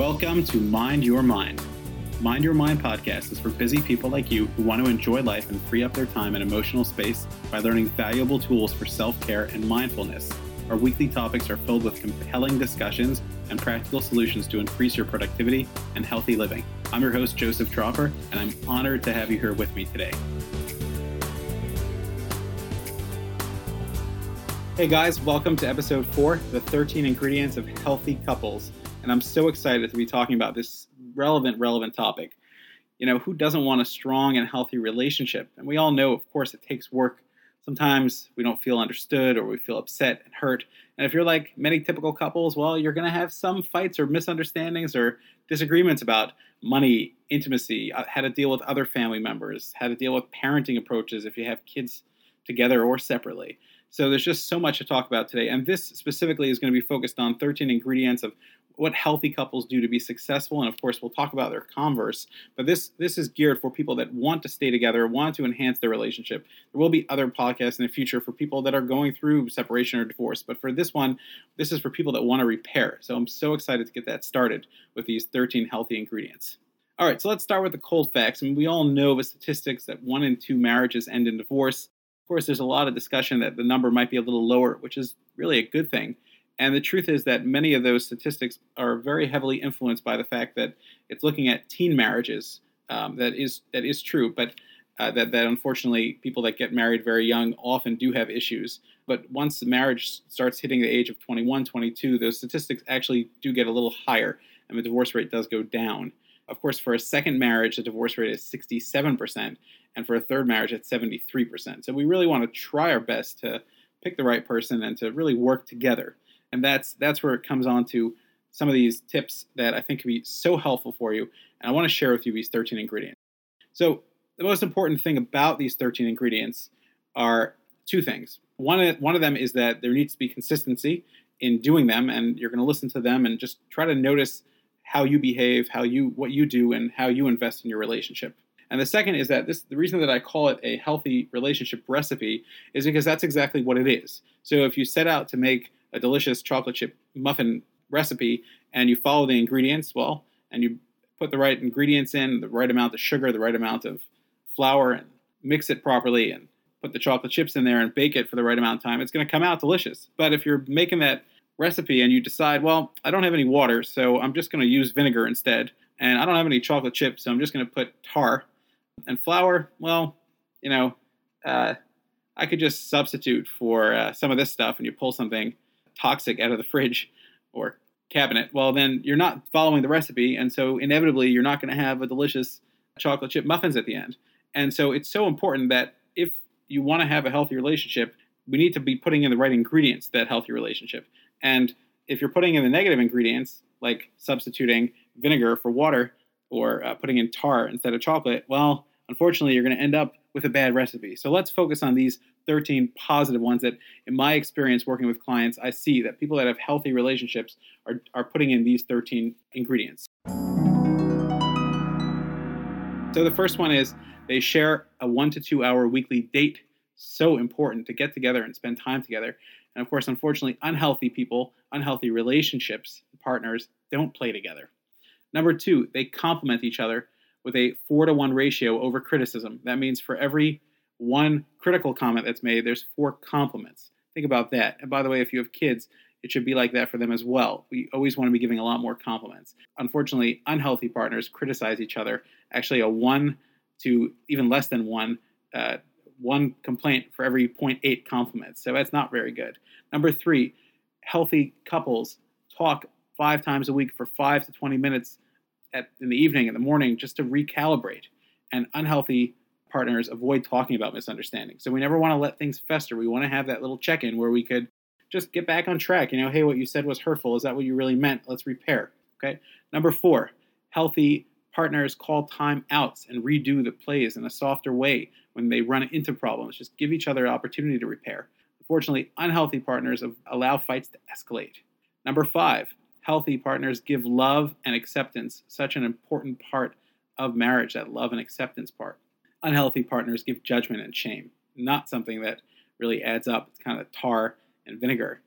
Welcome to Mind Your Mind. Mind Your Mind podcast is for busy people like you who want to enjoy life and free up their time and emotional space by learning valuable tools for self care and mindfulness. Our weekly topics are filled with compelling discussions and practical solutions to increase your productivity and healthy living. I'm your host, Joseph Tropper, and I'm honored to have you here with me today. Hey guys, welcome to episode four the 13 ingredients of healthy couples. And I'm so excited to be talking about this relevant, relevant topic. You know, who doesn't want a strong and healthy relationship? And we all know, of course, it takes work. Sometimes we don't feel understood or we feel upset and hurt. And if you're like many typical couples, well, you're going to have some fights or misunderstandings or disagreements about money, intimacy, uh, how to deal with other family members, how to deal with parenting approaches if you have kids together or separately. So there's just so much to talk about today. And this specifically is going to be focused on 13 ingredients of what healthy couples do to be successful. And of course, we'll talk about their converse. But this this is geared for people that want to stay together, want to enhance their relationship. There will be other podcasts in the future for people that are going through separation or divorce. But for this one, this is for people that want to repair. So I'm so excited to get that started with these 13 healthy ingredients. All right, so let's start with the cold facts. I mean, we all know the statistics that one in two marriages end in divorce Of course, there's a lot of discussion that the number might be a little lower, which is really a good thing. And the truth is that many of those statistics are very heavily influenced by the fact that it's looking at teen marriages. Um, that is that is true, but uh, that that unfortunately people that get married very young often do have issues. But once the marriage starts hitting the age of 21, 22, those statistics actually do get a little higher, and the divorce rate does go down. Of course, for a second marriage, the divorce rate is 67%, and for a third marriage, it's 73%. So we really want to try our best to pick the right person and to really work together. And that's that's where it comes on to some of these tips that I think can be so helpful for you. And I want to share with you these 13 ingredients. So the most important thing about these 13 ingredients are two things. One, one of them is that there needs to be consistency in doing them, and you're going to listen to them and just try to notice how you behave, how you what you do, and how you invest in your relationship. And the second is that this the reason that I call it a healthy relationship recipe is because that's exactly what it is. So if you set out to make a delicious chocolate chip muffin recipe and you follow the ingredients well and you put the right ingredients in, the right amount of sugar, the right amount of flour and mix it properly and put the chocolate chips in there and bake it for the right amount of time, it's going to come out delicious. But if you're making that recipe and you decide, well, I don't have any water, so I'm just going to use vinegar instead. And I don't have any chocolate chips, so I'm just going to put tar and flour. Well, you know, uh, I could just substitute for uh, some of this stuff and you pull something toxic out of the fridge or cabinet. Well, then you're not following the recipe. And so inevitably, you're not going to have a delicious chocolate chip muffins at the end. And so it's so important that if you want to have a healthy relationship, we need to be putting in the right ingredients to that healthy relationship. And if you're putting in the negative ingredients, like substituting vinegar for water or uh, putting in tar instead of chocolate, well, unfortunately, you're going to end up with a bad recipe. So let's focus on these 13 positive ones that, in my experience working with clients, I see that people that have healthy relationships are, are putting in these 13 ingredients. So the first one is they share a one to two hour weekly date. So important to get together and spend time together. And of course, unfortunately, unhealthy people, unhealthy relationships, partners don't play together. Number two, they compliment each other with a four to one ratio over criticism. That means for every one critical comment that's made, there's four compliments. Think about that. And by the way, if you have kids, it should be like that for them as well. We always want to be giving a lot more compliments. Unfortunately, unhealthy partners criticize each other. Actually, a one to even less than one uh, one complaint for every 0.8 compliments. So that's not very good. Number three, healthy couples talk five times a week for five to 20 minutes at, in the evening, in the morning, just to recalibrate. And unhealthy partners avoid talking about misunderstandings. So we never want to let things fester. We want to have that little check in where we could just get back on track. You know, hey, what you said was hurtful. Is that what you really meant? Let's repair. Okay. Number four, healthy partners call time outs and redo the plays in a softer way when they run into problems. Just give each other an opportunity to repair. Unfortunately, unhealthy partners allow fights to escalate. Number five, healthy partners give love and acceptance, such an important part of marriage, that love and acceptance part. Unhealthy partners give judgment and shame, not something that really adds up. It's kind of tar and vinegar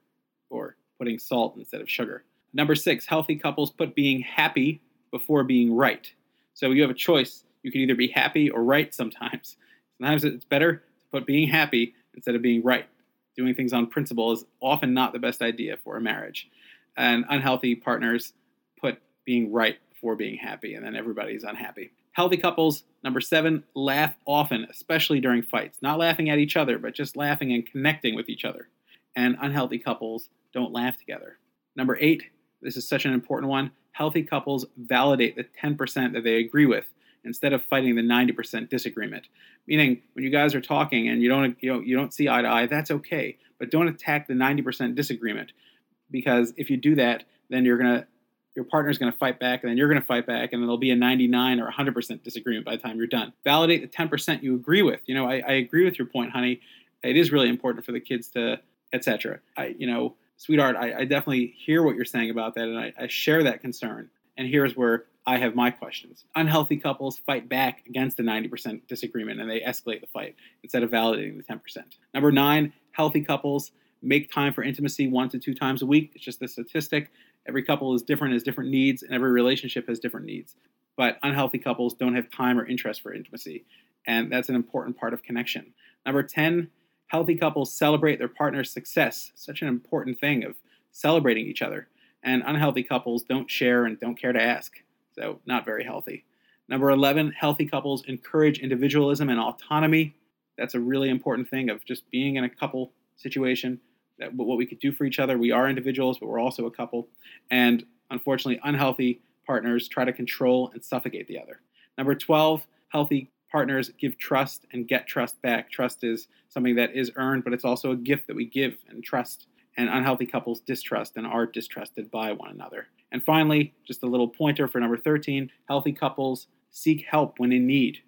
or putting salt instead of sugar. Number six, healthy couples put being happy before being right. So you have a choice. You can either be happy or right sometimes. Sometimes it's better to put being happy instead of being right. Doing things on principle is often not the best idea for a marriage. And unhealthy partners put being right before being happy, and then everybody's unhappy. Healthy couples, number seven, laugh often, especially during fights. Not laughing at each other, but just laughing and connecting with each other. And unhealthy couples don't laugh together. Number eight, this is such an important one. Healthy couples validate the 10% that they agree with instead of fighting the 90% disagreement. Meaning, when you guys are talking and you don't you, know, you don't see eye to eye, that's okay. But don't attack the 90% disagreement because if you do that, then you're gonna your partner's going to fight back, and then you're going to fight back, and then there'll be a 99 or 100% disagreement by the time you're done. Validate the 10% you agree with. You know, I, I agree with your point, honey. It is really important for the kids to, etc. I, you know, sweetheart, I, I, definitely hear what you're saying about that, and I, I share that concern. And here's where I have my questions. Unhealthy couples fight back against the 90% disagreement and they escalate the fight instead of validating the 10%. Number nine, healthy couples make time for intimacy one to two times a week. It's just a statistic. Every couple is different, has different needs, and every relationship has different needs. But unhealthy couples don't have time or interest for intimacy. And that's an important part of connection. Number 10, healthy couples celebrate their partner's success. Such an important thing of celebrating each other. And unhealthy couples don't share and don't care to ask. So, not very healthy. Number 11, healthy couples encourage individualism and autonomy. That's a really important thing of just being in a couple situation what we could do for each other. We are individuals, but we're also a couple. And unfortunately, unhealthy partners try to control and suffocate the other. Number 12, healthy partners give trust and get trust back. Trust is something that is earned, but it's also a gift that we give and trust. And unhealthy couples distrust and are distrusted by one another. And finally, just a little pointer for number 13 healthy couples seek help when in need.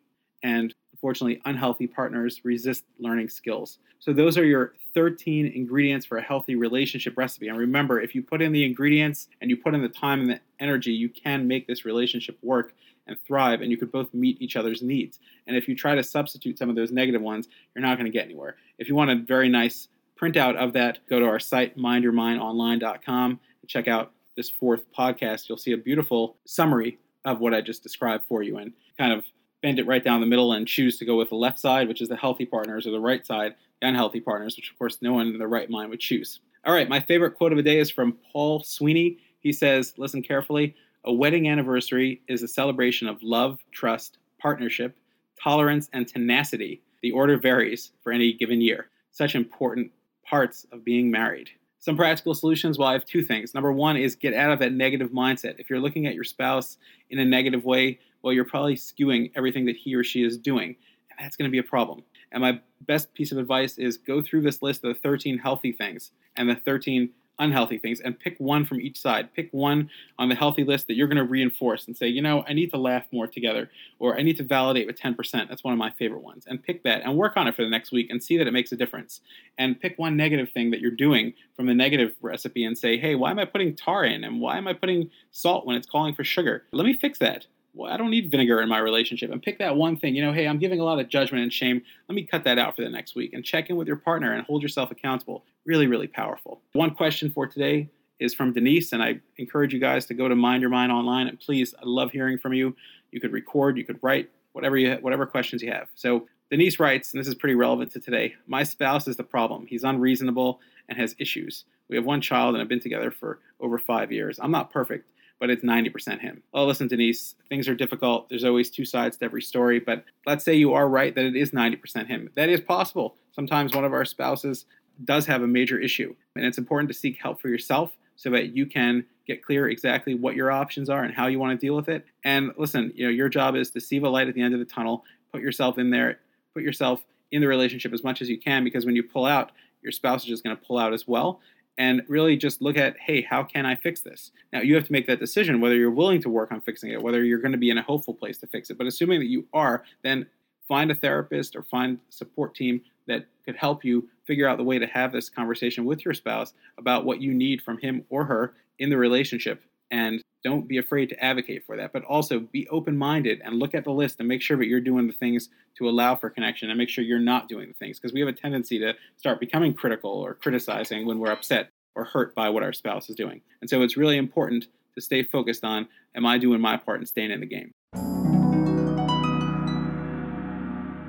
And unfortunately, unhealthy partners resist learning skills. So, those are your 13 ingredients for a healthy relationship recipe. And remember, if you put in the ingredients and you put in the time and the energy, you can make this relationship work and thrive, and you could both meet each other's needs. And if you try to substitute some of those negative ones, you're not going to get anywhere. If you want a very nice printout of that, go to our site, mindyourmindonline.com, and check out this fourth podcast. You'll see a beautiful summary of what I just described for you and kind of bend it right down the middle and choose to go with the left side, which is the healthy partners, or the right side, the unhealthy partners, which of course no one in their right mind would choose. All right, my favorite quote of the day is from Paul Sweeney. He says, Listen carefully. A wedding anniversary is a celebration of love, trust, partnership, tolerance, and tenacity. The order varies for any given year. Such important parts of being married. Some practical solutions. Well, I have two things. Number one is get out of that negative mindset. If you're looking at your spouse in a negative way, well, you're probably skewing everything that he or she is doing. And that's going to be a problem. And my best piece of advice is go through this list of the 13 healthy things and the 13 unhealthy things and pick one from each side. Pick one on the healthy list that you're going to reinforce and say, you know, I need to laugh more together or I need to validate with 10%. That's one of my favorite ones. And pick that and work on it for the next week and see that it makes a difference. And pick one negative thing that you're doing from the negative recipe and say, hey, why am I putting tar in and why am I putting salt when it's calling for sugar? Let me fix that well, I don't need vinegar in my relationship. And pick that one thing, you know, hey, I'm giving a lot of judgment and shame. Let me cut that out for the next week and check in with your partner and hold yourself accountable. Really, really powerful. One question for today is from Denise, and I encourage you guys to go to Mind Your Mind online. And please, I love hearing from you. You could record, you could write, whatever you whatever questions you have. So Denise writes, and this is pretty relevant to today. My spouse is the problem. He's unreasonable and has issues. We have one child and have been together for over five years. I'm not perfect, but it's 90% him. Well, listen, Denise, things are difficult. There's always two sides to every story, but let's say you are right that it is 90% him. That is possible. Sometimes one of our spouses does have a major issue, and it's important to seek help for yourself so that you can get clear exactly what your options are and how you want to deal with it. And listen, you know, your job is to see the light at the end of the tunnel, put yourself in there, put yourself in the relationship as much as you can because when you pull out, your spouse is just going to pull out as well and really just look at, hey, how can I fix this? Now, you have to make that decision whether you're willing to work on fixing it, whether you're going to be in a hopeful place to fix it. But assuming that you are, then find a therapist or find support team that could help you figure out the way to have this conversation with your spouse about what you need from him or her in the relationship. And don't be afraid to advocate for that, but also be open minded and look at the list and make sure that you're doing the things to allow for connection and make sure you're not doing the things because we have a tendency to start becoming critical or criticizing when we're upset. or hurt by what our spouse is doing. And so it's really important to stay focused on am I doing my part and staying in the game?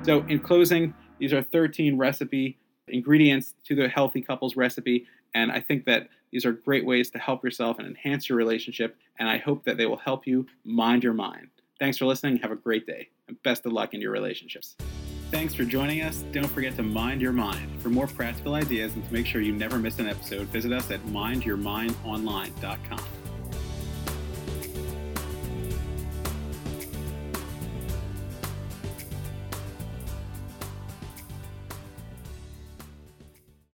So, in closing, these are 13 recipe ingredients to the healthy couples recipe. And I think that these are great ways to help yourself and enhance your relationship. And I hope that they will help you mind your mind. Thanks for listening. Have a great day. And best of luck in your relationships. Thanks for joining us. Don't forget to mind your mind. For more practical ideas and to make sure you never miss an episode, visit us at mindyourmindonline.com.